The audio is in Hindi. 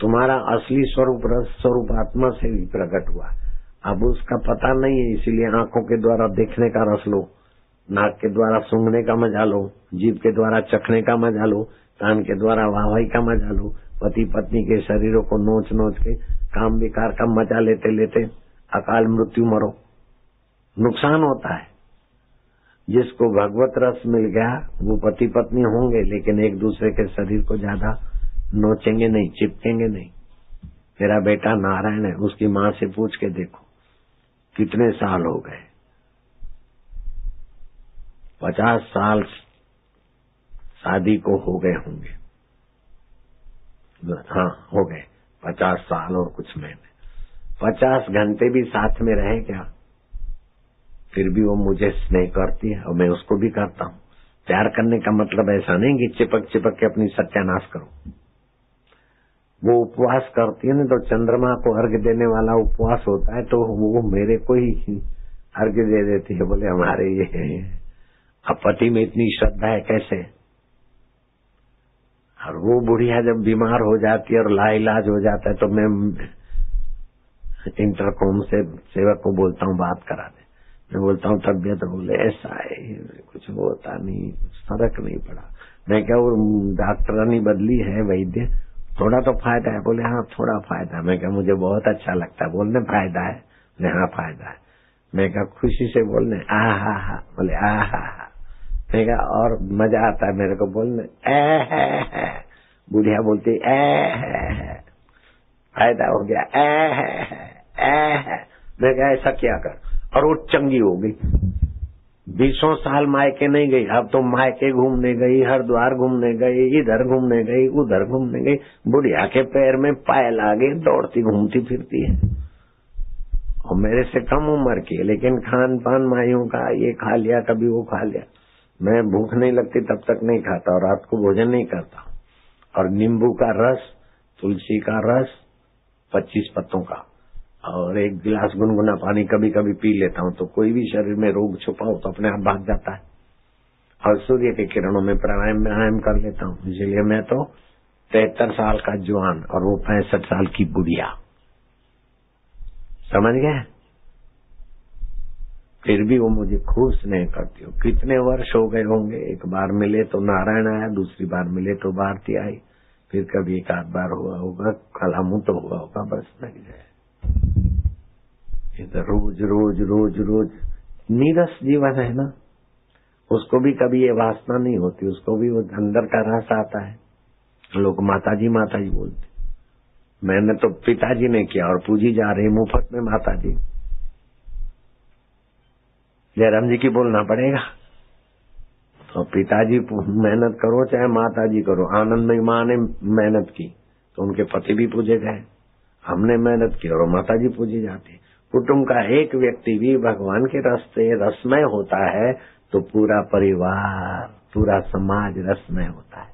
तुम्हारा असली स्वरूप, रस स्वरूप आत्मा से भी प्रकट हुआ। अब उसका पता नहीं है, इसीलिए आँखों के द्वारा देखने का रस लो, नाक के द्वारा सूंघने का मज़ा लो जीव के द्वारा चखने का मज़ा लो, कान के द्वारा वाहवाही का मज़ा लो पति पत्नी के शरीरों को नोच नोच के काम विकार का मज़ा लेते लेते अकाल मृत्यु मरो। नुकसान होता है। जिसको भगवत रस मिल गया, वो पति पत्नी होंगे, लेकिन एक दूसरे के शरीर को ज़्यादा नोचेंगे नहीं, चिपकेंगे नहीं। मेरा बेटा नारायण है, उसकी माँ से पूछ के देखो, कितने साल हो गए। पचास साल शादी को हो गए होंगे। हाँ हो गए, पचास साल और कुछ महीने। पचास घंटे भी साथ में रहे क्या? फिर भी वो मुझे स्नेह करती है, और मैं उसको भी करता हूँ। प्यार करने का मतलब ऐसा नहीं कि चिपक चिपक के अपनी सत्यानाश करो। वो उपवास करती है ना तो चंद्रमा को अर्घ देने वाला उपवास होता है तो वो मेरे को ही अर्घ दे देती है, बोले हमारे ये अब पति में इतनी श्रद्धा है कैसे? और वो बुढ़िया जब बीमार हो जाती है और लाइलाज हो जाता है तो मैं इंटरकॉम से सेवक को बोलता हूँ, बात करा दे। मैं बोलता हूँ, तबियत बोले ऐसा है, कुछ होता नहीं फ़र्क नहीं पड़ा। मैं क्या, वो डॉक्टरानी बदली है वैद्य थोड़ा तो फ़ायदा है। बोले हाँ थोड़ा फ़ायदा मैं क्या मुझे बहुत अच्छा लगता है। बोलने फ़ायदा है? बोले हाँ फ़ायदा है। मैं क्या खुशी से बोलने? आ हा हा। बोले आ हा हा। मैं क्या और मज़ा आता है मेरे को बोलने? ए है, है। बुढ़िया बोलती ए है, है। फ़ायदा हो गया ए है, है, है। मैं क्या ऐसा क्या कर? और वो चंगी हो गई। बीसों साल मायके नहीं गई, अब तो मायके घूमने गई, हरिद्वार घूमने गई, इधर घूमने गई, उधर घूमने गई। बुढ़िया के पैर में पायल आ दौड़ती, घूमती फिरती है। और मेरे से कम उम्र की लेकिन खान पान माइयों का ये खा लिया, कभी वो खा लिया। मैं भूख नहीं लगती, तब तक नहीं खाता और रात को भोजन नहीं करता। और नींबू का रस, तुलसी का रस, पच्चीस पत्तों का। और एक गिलास गुनगुना पानी कभी कभी पी लेता हूँ तो कोई भी शरीर में रोग छुपा हो तो अपने आप भाग जाता है। और सूर्य के किरणों में प्राणायाम व्यायाम कर लेता हूँ। इसलिए मैं तो तिहत्तर साल का जवान और वो पैंसठ साल की बुढ़िया। समझ गए? फिर भी वो मुझे खूब स्नेह करती हो। कितने वर्ष हो गए होंगे, एक बार मिले तो नारायण आया, दूसरी बार मिले तो भारती आई। फिर कभी एक आध बार हुआ होगा कलामू तो हुआ होगा, बस नहीं जाए। तो रोज रोज रोज रोज। नीरस जीवन है ना? उसको भी कभी ये वासना नहीं होती, उसको भी वो अंदर का रस आता है। लोग माता जी माता जी बोलते मैंने तो पिताजी ने किया और पूजी जा रही मुफ़्त में माता जी जयराम जी की बोलना पड़ेगा। तो पिताजी मेहनत करो, चाहे माता जी करो। आनंद में माँ ने मेहनत की तो उनके पति भी पूजे गए। हमने मेहनत की और माता जी पूजी जाती। कुटुंब का एक व्यक्ति भी भगवान के रास्ते रसमय होता है तो पूरा परिवार, पूरा समाज रसमय होता है।